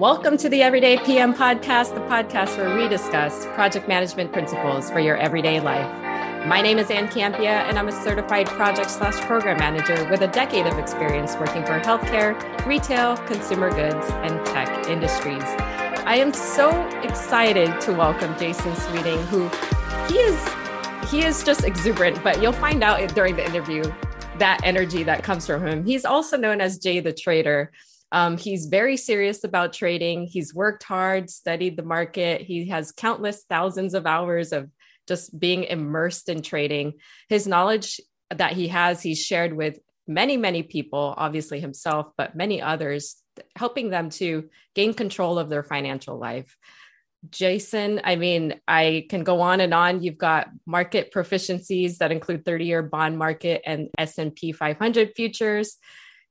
Welcome to the Everyday PM podcast, the podcast where we discuss project management principles for your everyday life. My name is Ann Campea, and I'm a certified project slash program manager with a decade of experience working for healthcare, retail, consumer goods, and tech industries. I am so excited to welcome Jason Sweeting, who he is he is just exuberant, but you'll find out during the interview that energy that comes from him. He's also known as J the Trader. Um, he's very serious about trading. He's worked hard, studied the market. He has countless thousands of hours of just being immersed in trading. His knowledge that he has, he's shared with many, many people, obviously himself, but many others, helping them to gain control of their financial life. Jason, I mean, I can go on and on. You've got market proficiencies that include 30-year bond market and S&P 500 futures.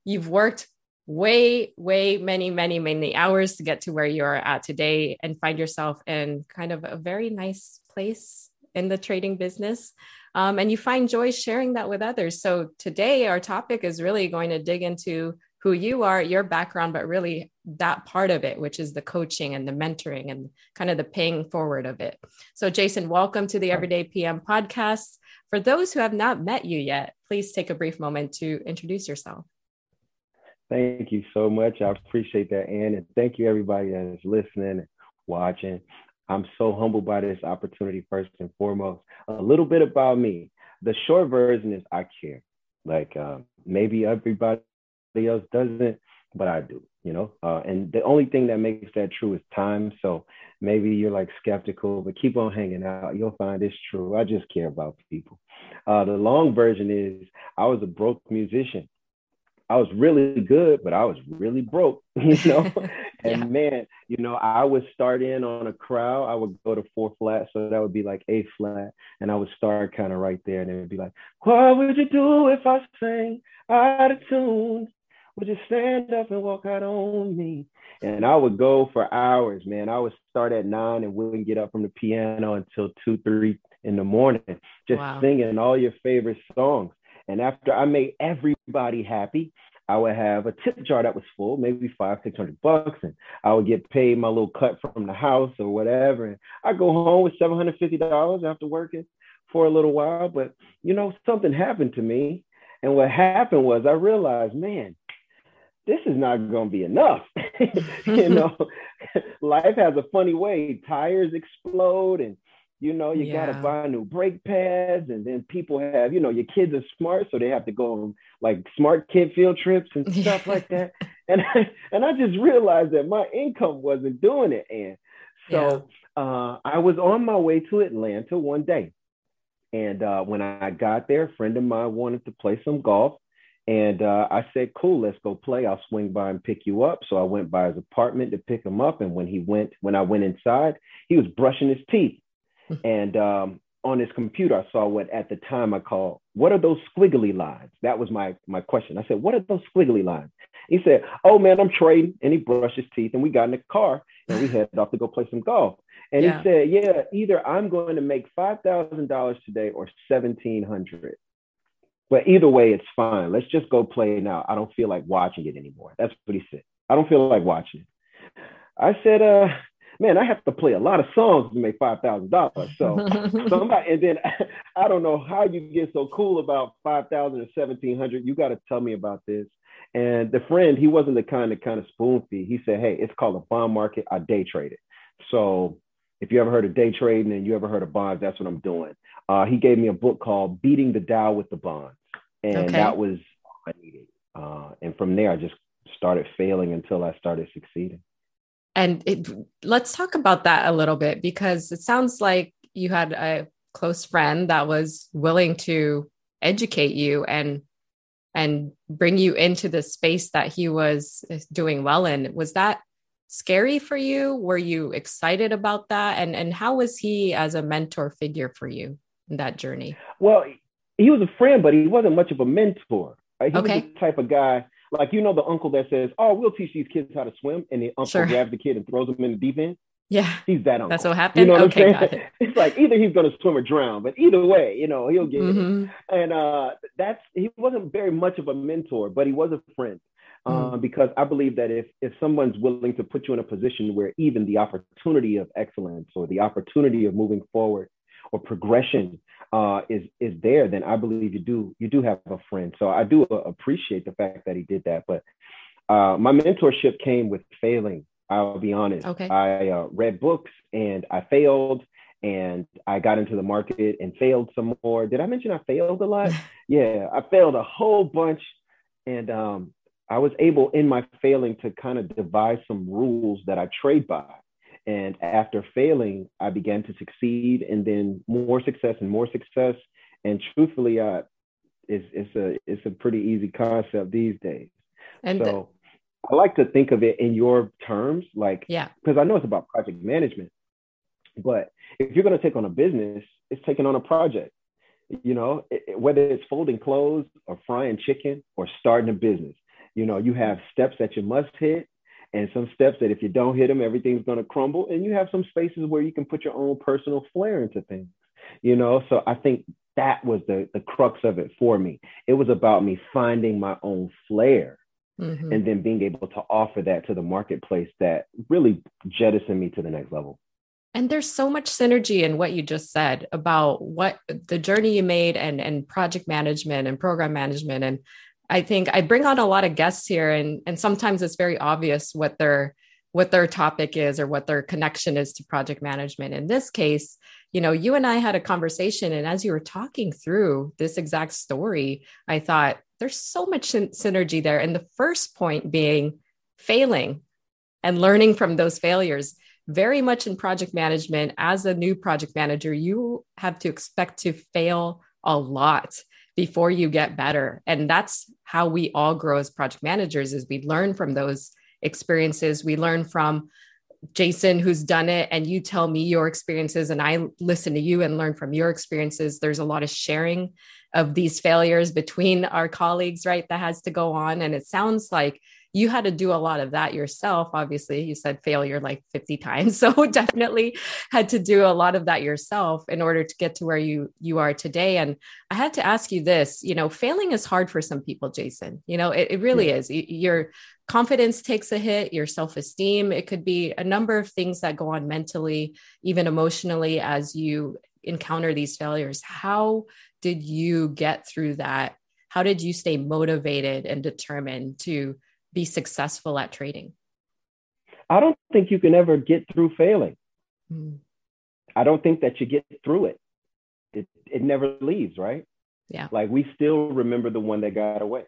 You've worked way, way many, many, many hours to get to where you are at today and find yourself in kind of a very nice place in the trading business. Um, and you find joy sharing that with others. So today, our topic is really going to dig into who you are, your background, but really that part of it, which is the coaching and the mentoring and kind of the paying forward of it. So, Jason, welcome to the Everyday PM podcast. For those who have not met you yet, please take a brief moment to introduce yourself. Thank you so much. I appreciate that, Ann. And thank you, everybody that is listening and watching. I'm so humbled by this opportunity, first and foremost. A little bit about me. The short version is I care. Like uh, maybe everybody else doesn't, but I do, you know. Uh, and the only thing that makes that true is time. So maybe you're like skeptical, but keep on hanging out. You'll find it's true. I just care about people. Uh, the long version is I was a broke musician. I was really good, but I was really broke, you know. and yeah. man, you know, I would start in on a crowd. I would go to four flat, so that would be like A flat, and I would start kind of right there, and it would be like, "What would you do if I sang out of tune? would you stand up and walk out on me. And I would go for hours, man. I would start at nine and wouldn't get up from the piano until two, three in the morning, just wow. singing all your favorite songs. And after I made everybody happy, I would have a tip jar that was full, maybe five, six hundred bucks, and I would get paid my little cut from the house or whatever. And I go home with seven hundred fifty dollars after working for a little while. But you know, something happened to me, and what happened was I realized, man, this is not going to be enough. you know, life has a funny way. Tires explode and you know, you yeah. gotta buy new brake pads, and then people have, you know, your kids are smart, so they have to go on like smart kid field trips and stuff like that. And I, and I just realized that my income wasn't doing it, and so yeah. uh, I was on my way to Atlanta one day, and uh, when I got there, a friend of mine wanted to play some golf, and uh, I said, cool, let's go play. I'll swing by and pick you up. So I went by his apartment to pick him up. And when he went, when I went inside, he was brushing his teeth. And um, on his computer, I saw what at the time I called, what are those squiggly lines? That was my, my question. I said, what are those squiggly lines? He said, oh man, I'm trading. And he brushed his teeth and we got in the car and we headed off to go play some golf. And yeah. he said, yeah, either I'm going to make $5,000 today or 1700 but either way, it's fine. Let's just go play now. I don't feel like watching it anymore. That's what he said. I don't feel like watching it. I said, uh, man, I have to play a lot of songs to make five thousand dollars. So somebody, and then I don't know how you get so cool about five thousand or seventeen hundred. You got to tell me about this. And the friend, he wasn't the kind of kind of spoon feed. He said, hey, it's called a bond market. I day trade it. So if you ever heard of day trading and you ever heard of bonds, that's what I'm doing. Uh, he gave me a book called Beating the Dow with the Bonds and okay. that was all I needed. Uh, and from there, I just started failing until I started succeeding. And it, let's talk about that a little bit because it sounds like you had a close friend that was willing to educate you and and bring you into the space that he was doing well in. Was that scary for you? Were you excited about that? And and how was he as a mentor figure for you in that journey? Well, he was a friend, but he wasn't much of a mentor. Right? He okay. was the type of guy, like you know, the uncle that says, "Oh, we'll teach these kids how to swim," and the uncle sure. grabs the kid and throws him in the deep end. Yeah. He's that uncle. That's what happened. You know what okay, I'm saying? It. It's like either he's gonna swim or drown, but either way, you know, he'll get mm-hmm. it. And uh that's he wasn't very much of a mentor, but he was a friend. Mm-hmm. Uh, because I believe that if if someone's willing to put you in a position where even the opportunity of excellence or the opportunity of moving forward or progression uh, is is there, then I believe you do you do have a friend. So I do appreciate the fact that he did that. But uh, my mentorship came with failing. I'll be honest. Okay. I uh, read books and I failed, and I got into the market and failed some more. Did I mention I failed a lot? yeah, I failed a whole bunch, and um, I was able in my failing to kind of devise some rules that I trade by. And after failing, I began to succeed, and then more success and more success. And truthfully, uh, it's it's a it's a pretty easy concept these days. And so I like to think of it in your terms, like yeah, because I know it's about project management, but if you're going to take on a business, it's taking on a project. You know, it, whether it's folding clothes or frying chicken or starting a business, you know, you have steps that you must hit and some steps that if you don't hit them, everything's going to crumble. And you have some spaces where you can put your own personal flair into things, you know? So I think that was the, the crux of it for me. It was about me finding my own flair mm-hmm. and then being able to offer that to the marketplace that really jettisoned me to the next level. And there's so much synergy in what you just said about what the journey you made and, and project management and program management and I think I bring on a lot of guests here, and and sometimes it's very obvious what their what their topic is or what their connection is to project management. In this case, you know, you and I had a conversation, and as you were talking through this exact story, I thought there's so much synergy there. And the first point being failing and learning from those failures. Very much in project management, as a new project manager, you have to expect to fail a lot before you get better. And that's how we all grow as project managers is we learn from those experiences. We learn from jason who's done it and you tell me your experiences and i listen to you and learn from your experiences. There's a lot of sharing of these failures between our colleagues right that has to go on. And it sounds like you had to do a lot of that yourself. Obviously you said failure like 50 times. So definitely had to do a lot of that yourself in order to get to where you you are today. And i had to ask you this you know failing is hard for some people jason. You know it, it really yeah. is. Your confidence takes a hit your self-esteem. It could be a number of things that go on mentally even emotionally as you encounter these failures. How did you get through that? How did you stay motivated and determined to be successful at trading? I don't think you can ever get through failing. Mm. I don't think that you get through it. It it never leaves, right? Yeah. Like we still remember the one that got away.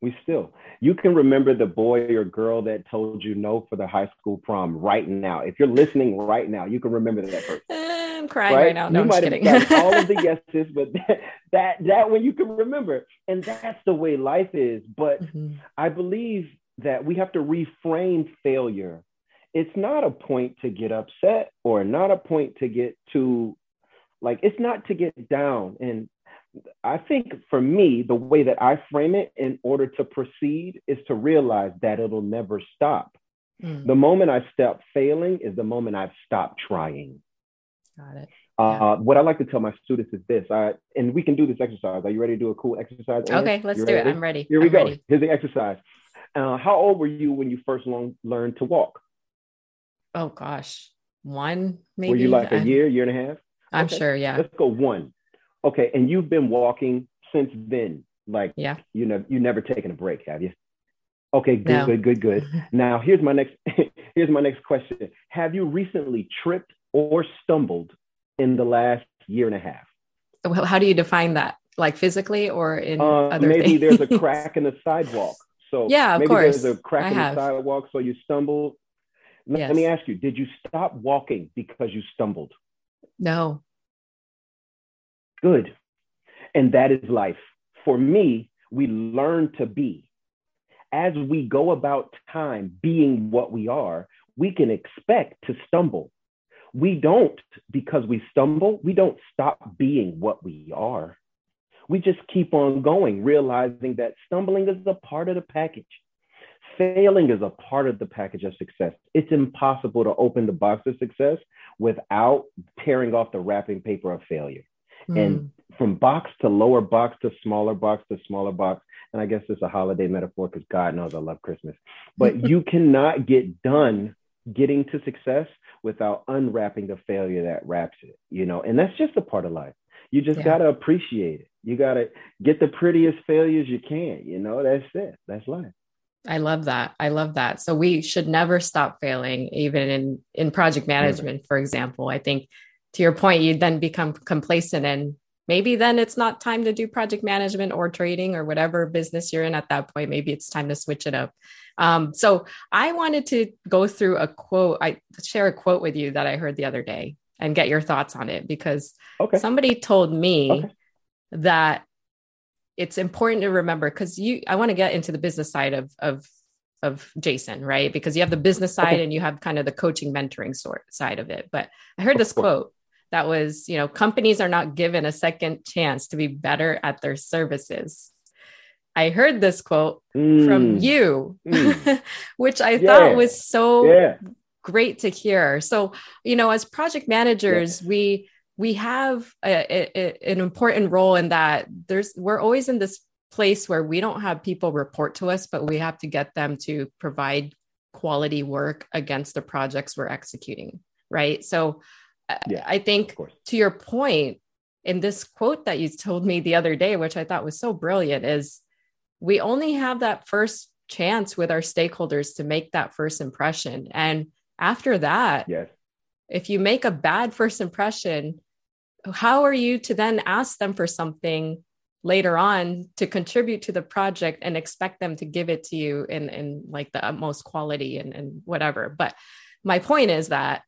We still. You can remember the boy or girl that told you no for the high school prom right now. If you're listening right now, you can remember that person. I'm crying right, right now. No, you I'm might have all of the yeses, but that, that that one you can remember, and that's the way life is. But mm-hmm. I believe that we have to reframe failure. It's not a point to get upset, or not a point to get to, like it's not to get down. And I think for me, the way that I frame it in order to proceed is to realize that it'll never stop. Mm. The moment I stop failing is the moment I've stopped trying. Got it. Uh, What I like to tell my students is this, uh, and we can do this exercise. Are you ready to do a cool exercise? Okay, let's do it. I'm ready. Here we I'm go. Ready. Here's the exercise. Uh, how old were you when you first long, learned to walk? Oh gosh, one maybe. Were you like a year, year and a half? I'm okay. sure. Yeah. Let's go one. Okay, and you've been walking since then. Like, yeah, you know, you never taken a break, have you? Okay, good, no. good, good, good. now here's my next here's my next question. Have you recently tripped or stumbled in the last year and a half? Well, how do you define that? Like physically or in uh, other maybe things? there's a crack in the sidewalk. So yeah, of maybe course. there's a crack I in have. the sidewalk, so you stumbled. Yes. let me ask you: Did you stop walking because you stumbled? No. Good, and that is life. For me, we learn to be. As we go about time being what we are, we can expect to stumble we don't, because we stumble, we don't stop being what we are. We just keep on going, realizing that stumbling is a part of the package. failing is a part of the package of success. It's impossible to open the box of success without tearing off the wrapping paper of failure. Mm. And from box to lower box to smaller box to smaller box. And I guess it's a holiday metaphor because God knows I love Christmas. But you cannot get done getting to success without unwrapping the failure that wraps it, you know, and that's just a part of life. You just yeah. got to appreciate it. You got to get the prettiest failures you can, you know, that's it. That's life. I love that. I love that. So we should never stop failing, even in in project management, for example. I think to your point, you then become complacent and maybe then it's not time to do project management or trading or whatever business you're in at that point. Maybe it's time to switch it up. Um, so I wanted to go through a quote. I share a quote with you that I heard the other day and get your thoughts on it because okay. somebody told me okay. that it's important to remember because you I want to get into the business side of of of Jason, right? Because you have the business side okay. and you have kind of the coaching mentoring sort side of it. But I heard this quote that was, you know, companies are not given a second chance to be better at their services. I heard this quote mm. from you, mm. which I yeah. thought was so yeah. great to hear. So, you know, as project managers, yeah. we we have a, a, an important role in that there's we're always in this place where we don't have people report to us, but we have to get them to provide quality work against the projects we're executing. Right. So yeah, I think to your point, in this quote that you told me the other day, which I thought was so brilliant, is we only have that first chance with our stakeholders to make that first impression. And after that, yes. if you make a bad first impression, how are you to then ask them for something later on to contribute to the project and expect them to give it to you in, in like the utmost quality and, and whatever? But my point is that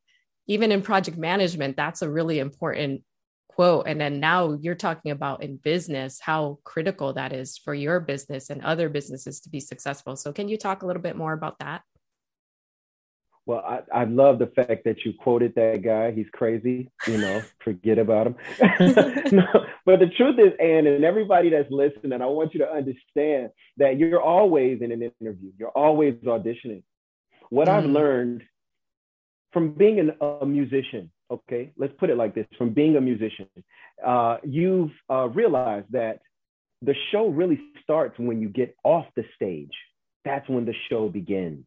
even in project management, that's a really important quote. And then now you're talking about in business, how critical that is for your business and other businesses to be successful. So, can you talk a little bit more about that? Well, I, I love the fact that you quoted that guy. He's crazy, you know, forget about him. no, but the truth is, Ann, and everybody that's listening, I want you to understand that you're always in an interview, you're always auditioning. What mm. I've learned from being an, a musician, okay, let's put it like this from being a musician, uh, you've uh, realized that the show really starts when you get off the stage. That's when the show begins.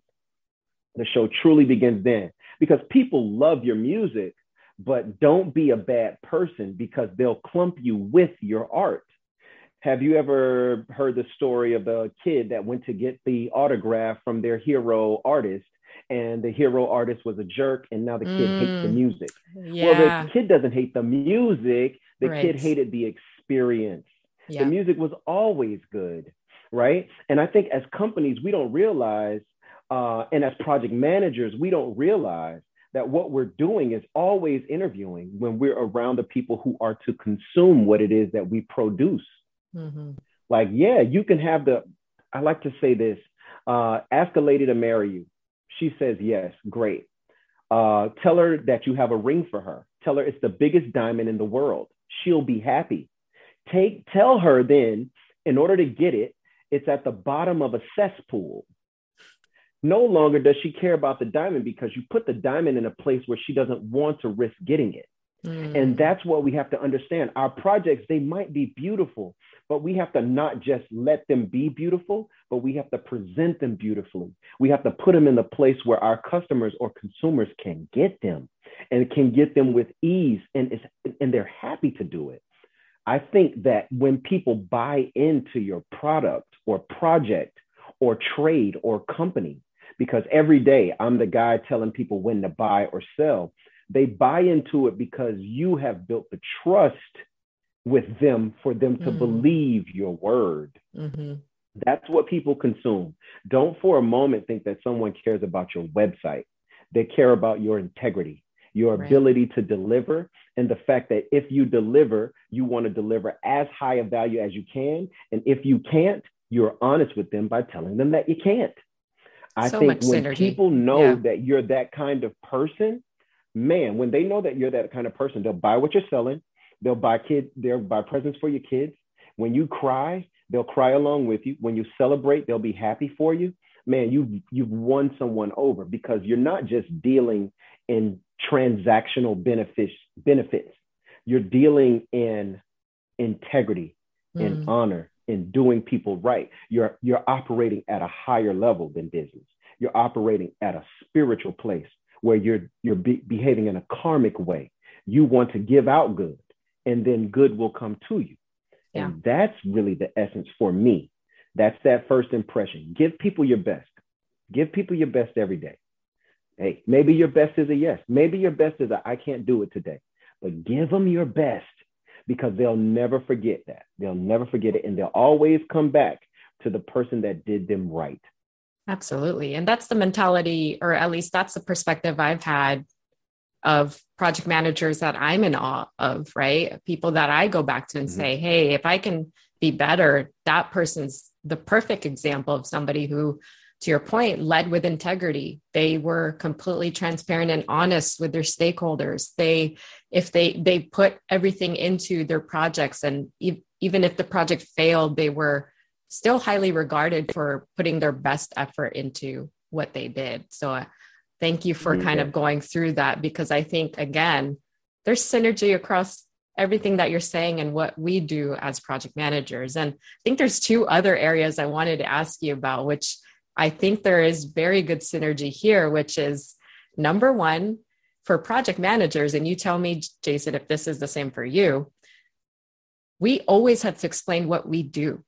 The show truly begins then because people love your music, but don't be a bad person because they'll clump you with your art. Have you ever heard the story of the kid that went to get the autograph from their hero artist and the hero artist was a jerk and now the kid mm, hates the mm. music. Yeah. Well, the kid doesn't hate the music, the right. kid hated the experience. Yeah. The music was always good, right? And I think as companies, we don't realize, uh, and as project managers, we don't realize that what we're doing is always interviewing when we're around the people who are to consume what it is that we produce. Mm-hmm. Like, yeah, you can have the, I like to say this uh, ask a lady to marry you. She says, Yes, great. Uh, tell her that you have a ring for her. Tell her it's the biggest diamond in the world. She'll be happy. Take, tell her then, in order to get it, it's at the bottom of a cesspool. No longer does she care about the diamond because you put the diamond in a place where she doesn't want to risk getting it. Mm. And that's what we have to understand. Our projects, they might be beautiful, but we have to not just let them be beautiful, but we have to present them beautifully. We have to put them in the place where our customers or consumers can get them and can get them with ease and, and they're happy to do it. I think that when people buy into your product or project or trade or company, because every day I'm the guy telling people when to buy or sell, they buy into it because you have built the trust with them for them to mm-hmm. believe your word. Mm-hmm. That's what people consume. Don't for a moment think that someone cares about your website. They care about your integrity, your right. ability to deliver, and the fact that if you deliver, you want to deliver as high a value as you can. And if you can't, you're honest with them by telling them that you can't. I so think when synergy. people know yeah. that you're that kind of person, man, when they know that you're that kind of person, they'll buy what you're selling They'll buy kid, they'll buy presents for your kids. When you cry, they'll cry along with you. When you celebrate, they'll be happy for you. man, you've you've won someone over because you're not just dealing in transactional benefits benefits. You're dealing in integrity, mm. in honor, in doing people right. You're you're operating at a higher level than business. You're operating at a spiritual place where you're you're be- behaving in a karmic way. You want to give out good, and then good will come to you. Yeah. And that's really the essence for me. That's that first impression. Give people your best. Give people your best every day. Hey, maybe your best is a yes. Maybe your best is a I can't do it today. But give them your best because they'll never forget that. They'll never forget it. And they'll always come back to the person that did them right. Absolutely. And that's the mentality, or at least that's the perspective I've had of project managers that I'm in awe of, right? People that I go back to and mm-hmm. say, hey, if I can be better, that person's the perfect example of somebody who, to your point, led with integrity. They were completely transparent and honest with their stakeholders. They, if they they put everything into their projects, and e- even if the project failed, they were still highly regarded for putting their best effort into what they did. So, uh, thank you for kind of going through that because I think again, there's synergy across everything that you're saying and what we do as project managers. And I think there's two other areas I wanted to ask you about, which I think there is very good synergy here, which is number one, for project managers, and you tell me, Jason, if this is the same for you, we always have to explain what we do.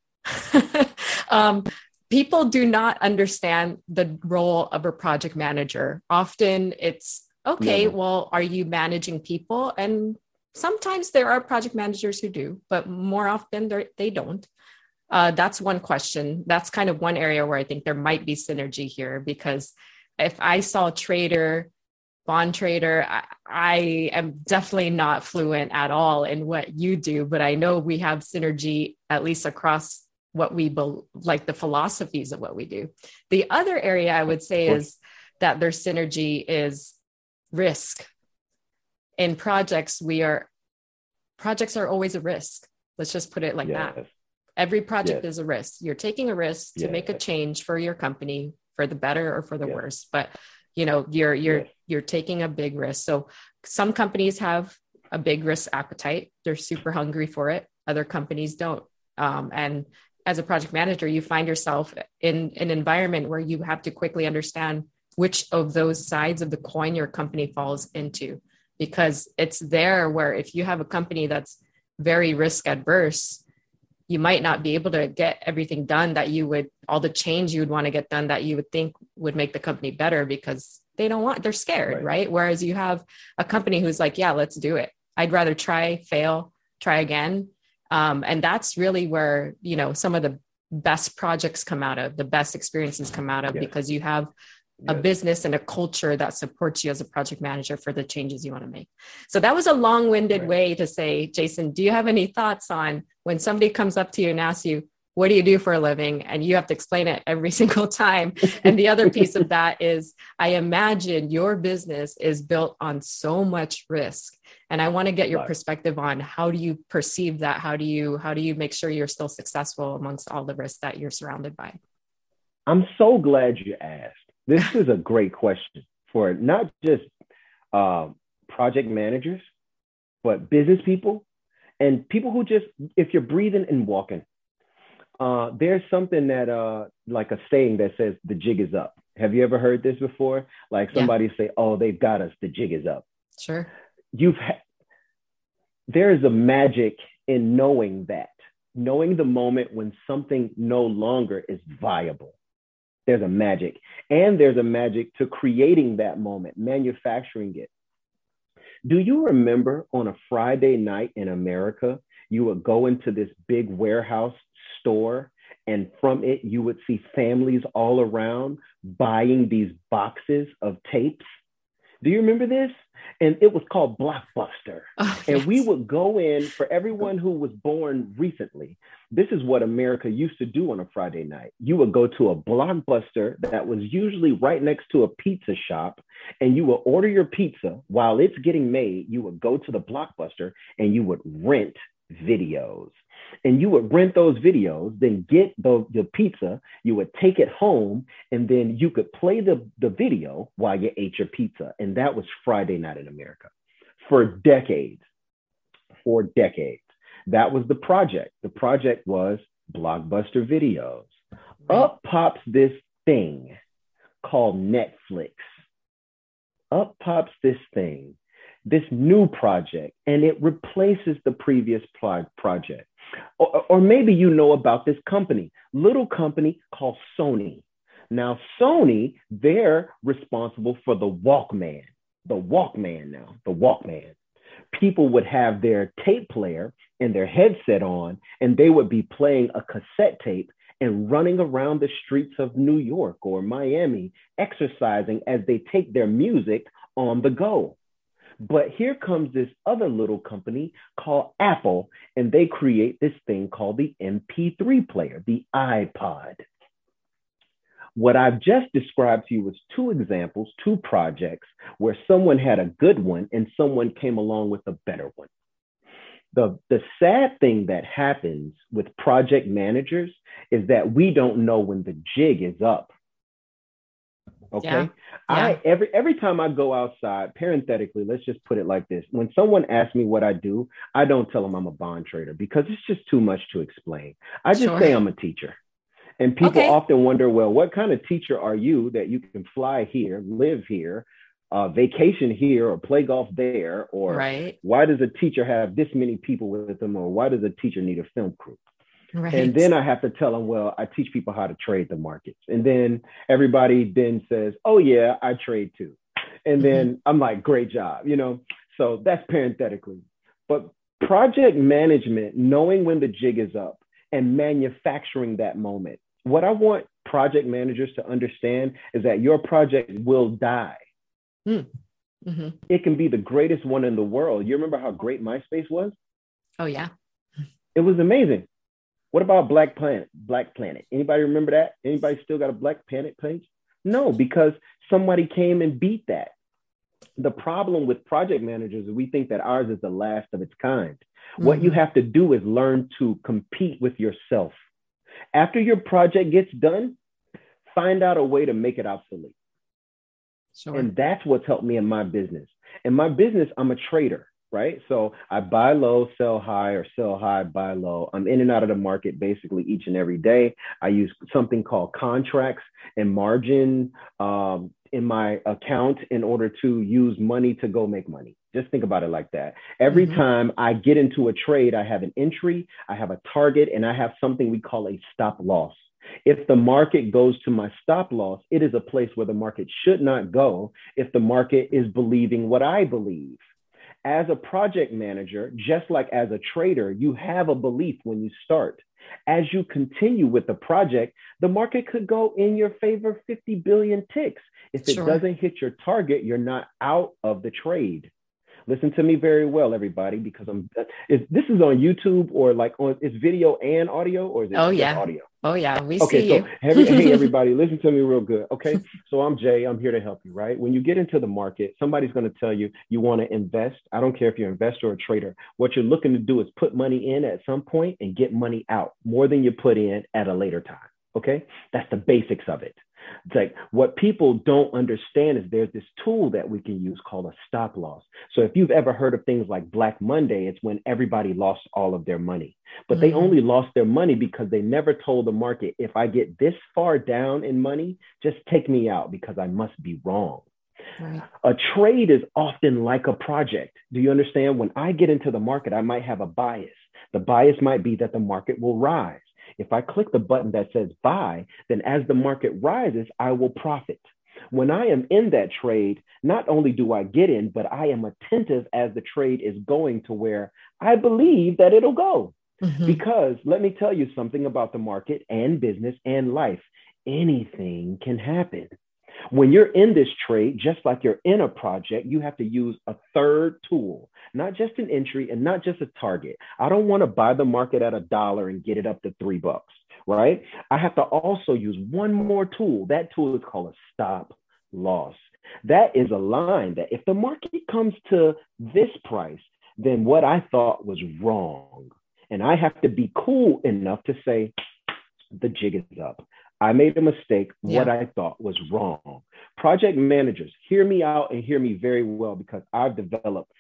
um, people do not understand the role of a project manager. Often it's okay, well, are you managing people? And sometimes there are project managers who do, but more often they don't. Uh, that's one question. That's kind of one area where I think there might be synergy here because if I saw a trader, bond trader, I, I am definitely not fluent at all in what you do, but I know we have synergy at least across what we be, like the philosophies of what we do. The other area I would say is that their synergy is risk. In projects, we are projects are always a risk. Let's just put it like yes. that. Every project yes. is a risk. You're taking a risk to yes. make a change for your company for the better or for the worse. But you know, you're you're you're taking a big risk. So some companies have a big risk appetite. They're super hungry for it. Other companies don't. Um, and as a project manager, you find yourself in an environment where you have to quickly understand which of those sides of the coin your company falls into, because it's there where if you have a company that's very risk adverse, you might not be able to get everything done that you would, all the change you would want to get done that you would think would make the company better because they don't want, they're scared, right? right? Whereas you have a company who's like, yeah, let's do it. I'd rather try, fail, try again um, and that's really where you know some of the best projects come out of the best experiences come out of yes. because you have a business and a culture that supports you as a project manager for the changes you want to make. So that was a long-winded right. way to say, Jason, do you have any thoughts on when somebody comes up to you and asks you, what do you do for a living? And you have to explain it every single time. and the other piece of that is I imagine your business is built on so much risk. And I want to get your right. perspective on how do you perceive that? How do you how do you make sure you're still successful amongst all the risks that you're surrounded by? I'm so glad you asked. This is a great question for not just uh, project managers, but business people and people who just, if you're breathing and walking, uh, there's something that uh, like a saying that says the jig is up. Have you ever heard this before? Like somebody yeah. say, "Oh, they've got us. The jig is up." Sure. You've ha- there is a magic in knowing that, knowing the moment when something no longer is viable. There's a magic, and there's a magic to creating that moment, manufacturing it. Do you remember on a Friday night in America, you would go into this big warehouse store and from it you would see families all around buying these boxes of tapes. Do you remember this? And it was called blockbuster. Oh, and yes. we would go in for everyone who was born recently. This is what america used to do on a friday night. You would go to a blockbuster that was usually right next to a pizza shop and you would order your pizza. While it's getting made you would go to the blockbuster and you would rent videos. And you would rent those videos, then get the, the pizza, you would take it home, and then you could play the, the video while you ate your pizza. And that was Friday Night in America for decades. For decades. That was the project. The project was Blockbuster Videos. Up pops this thing called Netflix. Up pops this thing, this new project, and it replaces the previous project. Or, or maybe you know about this company, little company called Sony. Now, Sony, they're responsible for the Walkman, the Walkman now, the Walkman. People would have their tape player and their headset on, and they would be playing a cassette tape and running around the streets of New York or Miami, exercising as they take their music on the go. But here comes this other little company called Apple, and they create this thing called the MP3 player, the iPod. What I've just described to you was two examples, two projects where someone had a good one and someone came along with a better one. The, the sad thing that happens with project managers is that we don't know when the jig is up. Okay. Yeah. I every every time I go outside, parenthetically, let's just put it like this. When someone asks me what I do, I don't tell them I'm a bond trader because it's just too much to explain. I just sure. say I'm a teacher. And people okay. often wonder, well, what kind of teacher are you that you can fly here, live here, uh, vacation here, or play golf there? Or right. why does a teacher have this many people with them? Or why does a teacher need a film crew? Right. And then I have to tell them, well, I teach people how to trade the markets. And then everybody then says, oh, yeah, I trade too. And mm-hmm. then I'm like, great job, you know? So that's parenthetically. But project management, knowing when the jig is up and manufacturing that moment. What I want project managers to understand is that your project will die. Mm. Mm-hmm. It can be the greatest one in the world. You remember how great MySpace was? Oh, yeah. It was amazing. What about Black Planet? Black Planet. Anybody remember that? Anybody still got a Black Planet page? No, because somebody came and beat that. The problem with project managers is we think that ours is the last of its kind. Mm-hmm. What you mm-hmm. have to do is learn to compete with yourself. After your project gets done, find out a way to make it obsolete. Sure. And that's what's helped me in my business. In my business, I'm a trader right? So I buy low, sell high, or sell high, buy low. I'm in and out of the market basically each and every day. I use something called contracts and margin um, in my account in order to use money to go make money. Just think about it like that. Every mm-hmm. time I get into a trade, I have an entry, I have a target, and I have something we call a stop loss. If the market goes to my stop loss, it is a place where the market should not go if the market is believing what I believe as a project manager, just like as a trader, you have a belief when you start. As you continue with the project, the market could go in your favor 50 billion ticks. If it sure. doesn't hit your target, you're not out of the trade. Listen to me very well, everybody, because I'm. Is this is on YouTube or like on? Is video and audio or is it? Oh yeah, audio. Oh yeah, we okay, see so you. Every, hey everybody, listen to me real good. Okay, so I'm Jay. I'm here to help you. Right? When you get into the market, somebody's going to tell you you want to invest. I don't care if you're an investor or a trader. What you're looking to do is put money in at some point and get money out more than you put in at a later time. Okay, that's the basics of it. It's like what people don't understand is there's this tool that we can use called a stop loss. So if you've ever heard of things like Black Monday, it's when everybody lost all of their money. But mm-hmm. they only lost their money because they never told the market, if I get this far down in money, just take me out because I must be wrong. Right. A trade is often like a project. Do you understand? When I get into the market, I might have a bias. The bias might be that the market will rise. If I click the button that says buy, then as the market rises, I will profit. When I am in that trade, not only do I get in, but I am attentive as the trade is going to where I believe that it'll go. Mm-hmm. Because let me tell you something about the market and business and life. Anything can happen. When you're in this trade, just like you're in a project, you have to use a third tool, not just an entry and not just a target. I don't want to buy the market at a dollar and get it up to three bucks, right? I have to also use one more tool. That tool is called a stop loss. That is a line that if the market comes to this price, then what I thought was wrong. And I have to be cool enough to say, the jig is up. I made a mistake. Yeah. What I thought was wrong. Project managers, hear me out and hear me very well because I've developed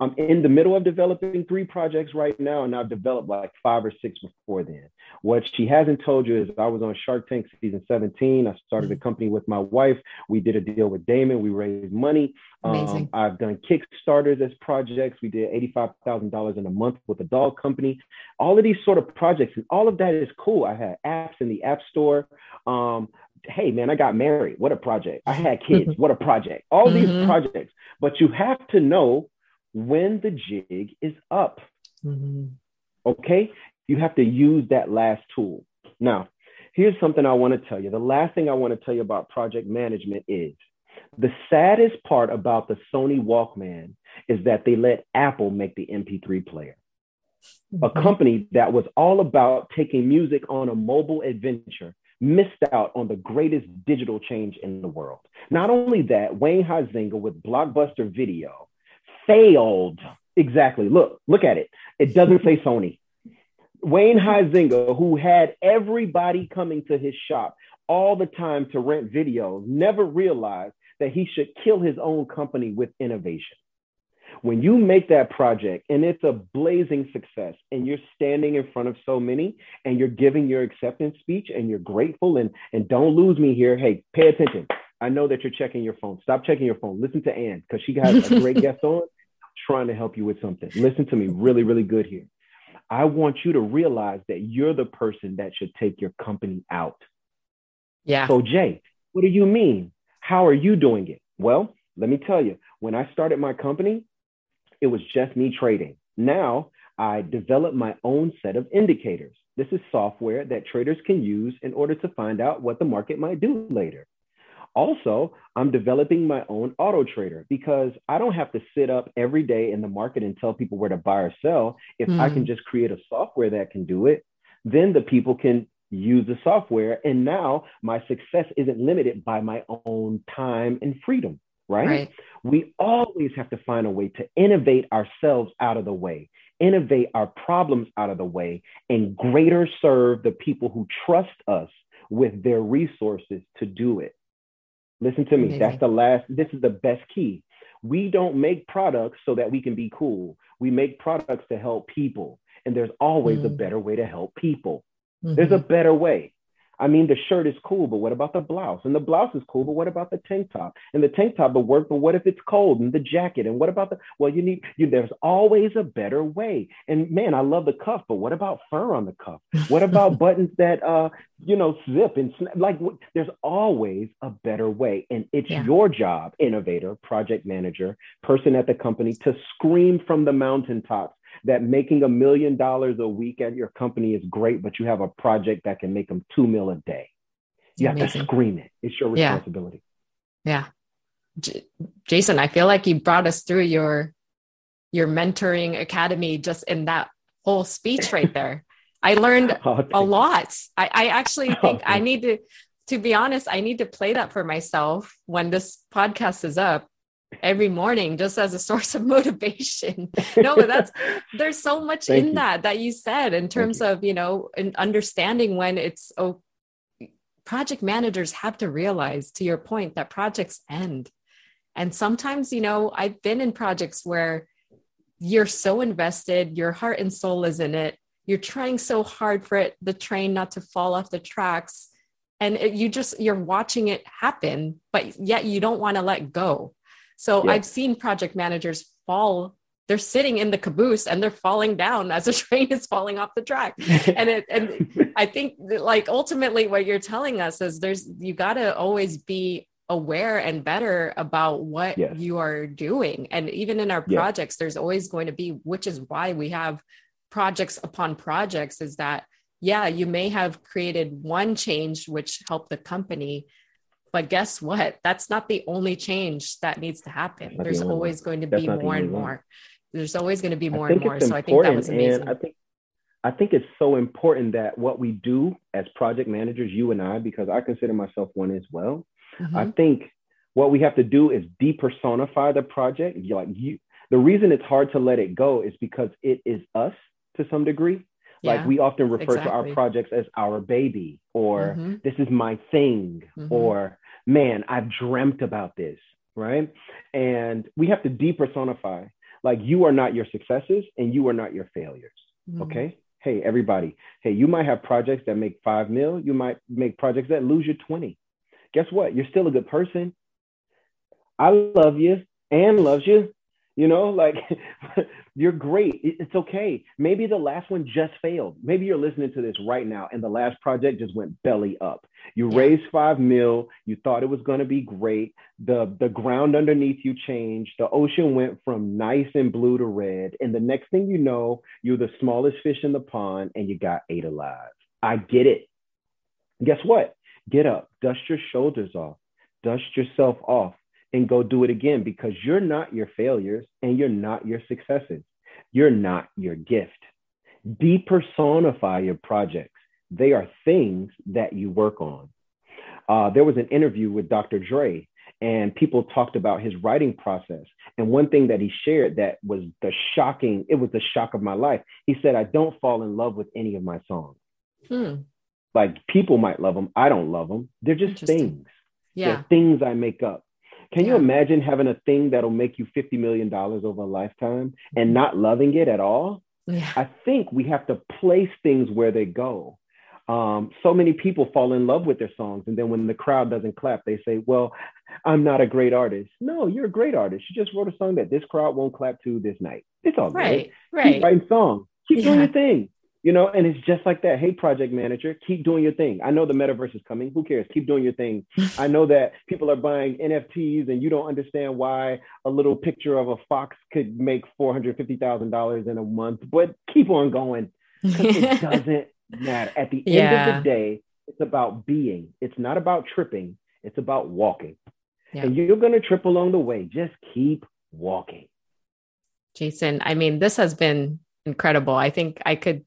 I'm in the middle of developing three projects right now, and I've developed like five or six before then. What she hasn't told you is I was on Shark Tank season 17. I started a mm-hmm. company with my wife. We did a deal with Daymond. We raised money. Um, I've done Kickstarters as projects. We did $85,000 in a month with a dog company. All of these sort of projects, and all of that is cool. I had apps in the App Store. Um, hey man, I got married. What a project. I had kids. what a project. All mm-hmm. these projects. But you have to know when the jig is up. Mm-hmm. Okay? You have to use that last tool. Now, here's something I want to tell you. The last thing I want to tell you about project management is the saddest part about the Sony Walkman is that they let Apple make the MP3 player. Mm-hmm. A company that was all about taking music on a mobile adventure missed out on the greatest digital change in the world. Not only that, Wayne Huizenga with Blockbuster Video failed. Exactly. Look, look at it. It doesn't say Sony. Wayne Huizenga, who had everybody coming to his shop all the time to rent videos, never realized that he should kill his own company with innovation. When you make that project and it's a blazing success and you're standing in front of so many and you're giving your acceptance speech and you're grateful and, and don't lose me here, hey, pay attention. I know that you're checking your phone. Stop checking your phone. Listen to Ann because she has a great guest on trying to help you with something. Listen to me really, really good here. I want you to realize that you're the person that should take your company out. Yeah. So, Jay, what do you mean? How are you doing it? Well, let me tell you, when I started my company, it was just me trading. Now I developed my own set of indicators. This is software that traders can use in order to find out what the market might do later. Also, I'm developing my own auto trader because I don't have to sit up every day in the market and tell people where to buy or sell. If mm. I can hmm. just create a software that can do it, then the people can use the software. And now my success isn't limited by my own time and freedom, right? right? We always have to find a way to innovate ourselves out of the way, innovate our problems out of the way, and greater serve the people who trust us with their resources to do it. Listen to me. Amazing. That's the last, this is the best key. We don't make products so that we can be cool. We make products to help people. And there's always mm. a better way to help people. Mm-hmm. There's a mm-hmm. better way. I mean, the shirt is cool, but what about the blouse? And the blouse is cool, but what about the tank top? And the tank top will work, but what if it's cold? And the jacket? And what about the? Well, you need. You, there's always a better way. And man, I love the cuff, but what about fur on the cuff? What about buttons that uh, you know, zip and snap? Like, there's always a better way, and it's yeah. your job, innovator, project manager, person at the company, to scream from the mountaintops that making a million dollars a week at your company is great, but you have a project that can make them two mil a day. You Amazing. have to scream it. It's your responsibility. Yeah. yeah. J- Jason, I feel like you brought us through your your mentoring academy just in that whole speech right there. I learned oh, a lot. I, I actually oh, think oh, I need to, to be honest, I need to play that for myself when this podcast is up every morning just as a source of motivation. No but that's there's so much in you. that that you said in terms of you know understanding when it's oh project managers have to realize to your point that projects end. And sometimes you know i've been in projects where you're so invested your heart and soul is in it you're trying so hard for it the train not to fall off the tracks and it, you just you're watching it happen but yet you don't want to let go so yeah. I've seen project managers fall they're sitting in the caboose and they're falling down as a train is falling off the track and it and i think like ultimately what you're telling us is there's you got to always be aware and better about what yes. you are doing and even in our projects yes. there's always going to be which is why we have projects upon projects is that yeah you may have created one change which helped the company but guess what? That's not the only change that needs to happen. There's the always one. going to be more and more. There's always going to be more and more. So I think that was amazing. I think I think it's so important that what we do as project managers, you and I, because I consider myself one as well. Mm-hmm. I think what we have to do is depersonify the project. Like you, The reason it's hard to let it go is because it is us to some degree. Yeah, like we often refer exactly. to our projects as our baby, or mm-hmm. this is my thing, mm-hmm. or man, I've dreamt about this, right? And we have to depersonify. Like you are not your successes and you are not your failures. Mm-hmm. Okay. Hey, everybody. Hey, you might have projects that make five mil. You might make projects that lose you 20. Guess what? You're still a good person. I love you and loves you. You know, like you're great. It's okay. Maybe the last one just failed. Maybe you're listening to this right now and the last project just went belly up. You yeah. raised five mil. You thought it was going to be great. The, the ground underneath you changed. The ocean went from nice and blue to red. And the next thing you know, you're the smallest fish in the pond and you got ate alive. I get it. Guess what? Get up, dust your shoulders off, dust yourself off and go do it again because you're not your failures and you're not your successes. You're not your gift. Depersonify your projects. They are things that you work on. Uh, there was an interview with Dr. Dre, and people talked about his writing process. And one thing that he shared that was the shocking, it was the shock of my life. He said, I don't fall in love with any of my songs. Hmm. Like people might love them. I don't love them. They're just things. Yeah. They're things I make up. Can yeah. you imagine having a thing that'll make you $50 million over a lifetime and not loving it at all? Yeah. I think we have to place things where they go. Um, so many people fall in love with their songs, and then when the crowd doesn't clap, they say, Well, I'm not a great artist. No, you're a great artist. You just wrote a song that this crowd won't clap to this night. It's all right. Good. Right. Keep writing songs. Keep yeah. doing your thing you know, and it's just like that. Hey, project manager, keep doing your thing. I know the metaverse is coming. Who cares? Keep doing your thing. I know that people are buying NFTs and you don't understand why a little picture of a fox could make $450,000 in a month, but keep on going because it doesn't matter. At the yeah. end of the day, it's about being, it's not about tripping, it's about walking. Yeah. And you're going to trip along the way. Just keep walking. Jason, I mean, this has been incredible. I think I could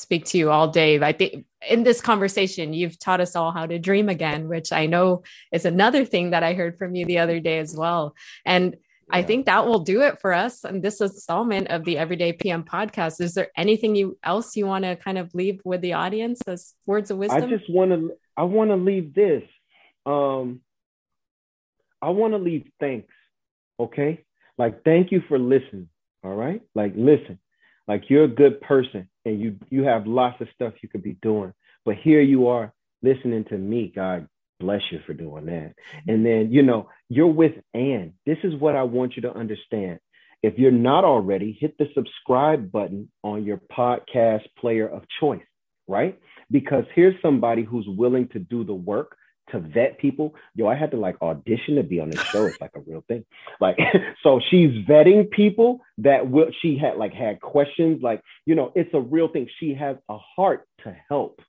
speak to you all day. I think in this conversation, you've taught us all how to dream again, which I know is another thing that I heard from you the other day as well. And yeah. I think that will do it for us in this installment of the Everyday PM podcast. Is there anything you else you want to kind of leave with the audience as words of wisdom? I just want to I want to leave this. Um I want to leave thanks. Okay? Like thank you for listening. All right? Like listen. Like you're a good person and you you have lots of stuff you could be doing. But here you are listening to me. God bless you for doing that. Mm-hmm. And then, you know, you're with Ann. This is what I want you to understand. If you're not already, hit the subscribe button on your podcast player of choice, right? Because here's somebody who's willing to do the work to vet people. Yo, I had to like audition to be on this show. It's like a real thing. Like, so she's vetting people that will, she had like had questions. Like, you know, it's a real thing. She has a heart to help.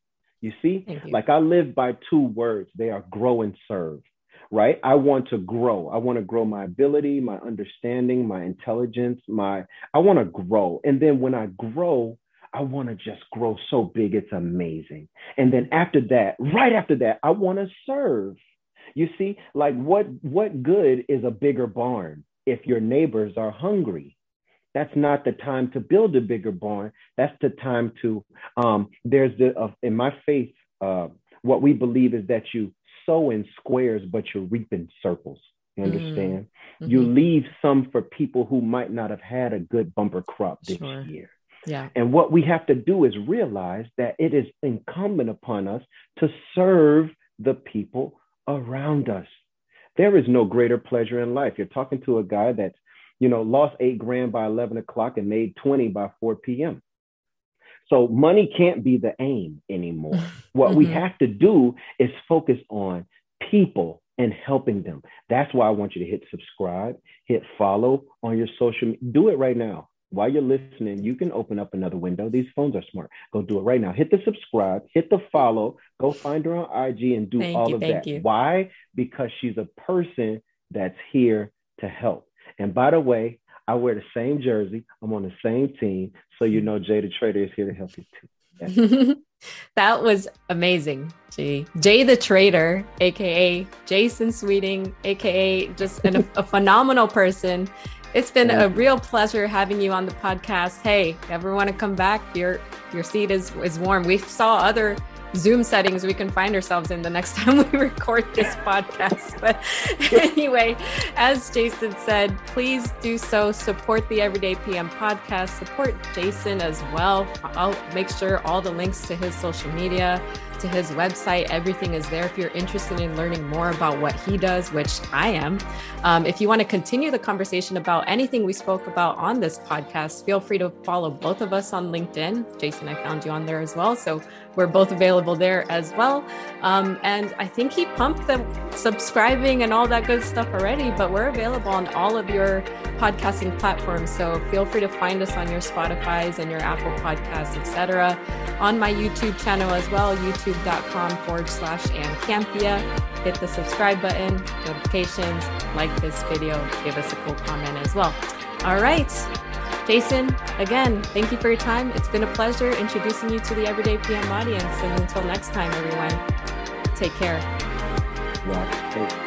You see, you. like I live by two words. They are grow and serve, right? I want to grow. I want to grow my ability, my understanding, my intelligence, my, I want to grow. And then when I grow, I want to just grow so big, it's amazing. And then after that, right after that, I want to serve. You see, like what what good is a bigger barn if your neighbors are hungry? That's not the time to build a bigger barn. That's the time to um, there's the uh, in my faith, uh, what we believe is that you sow in squares, but you reap in circles. You mm-hmm. understand? Mm-hmm. You leave some for people who might not have had a good bumper crop this sure. year. Yeah. And what we have to do is realize that it is incumbent upon us to serve the people around us. There is no greater pleasure in life. You're talking to a guy that's, you know, lost eight grand by 11 o'clock and made 20 by 4 p.m. So money can't be the aim anymore. what mm-hmm. we have to do is focus on people and helping them. That's why I want you to hit subscribe, hit follow on your social media. Do it right now while you're listening, you can open up another window. These phones are smart. Go do it right now. Hit the subscribe, hit the follow, go find her on IG and do thank all you, of that. You. Why? Because she's a person that's here to help. And by the way, I wear the same jersey. I'm on the same team. So you know J the Trader is here to help you too. that was amazing, G. J the Trader, aka Jason Sweeting, aka just an, a phenomenal person It's been a real pleasure having you on the podcast. Hey, ever want to come back? Your your seat is is warm. We saw other Zoom settings we can find ourselves in the next time we record this podcast. But anyway, as Jason said, please do so. Support the Everyday PM podcast. Support Jason as well. I'll make sure all the links to his social media to his website. Everything is there if you're interested in learning more about what he does, which I am. Um, if you want to continue the conversation about anything we spoke about on this podcast, feel free to follow both of us on LinkedIn. Jason, I found you on there as well. So we're both available there as well. Um, and I think he pumped the subscribing and all that good stuff already, but we're available on all of your podcasting platforms. So feel free to find us on your Spotify's and your Apple Podcasts, etc. On my YouTube channel as well, youtube.com forward slash Campea. Hit the subscribe button, notifications, like this video, give us a cool comment as well. All right. Jason, again, thank you for your time. It's been a pleasure introducing you to the Everyday PM audience. And until next time, everyone, take care. Yeah,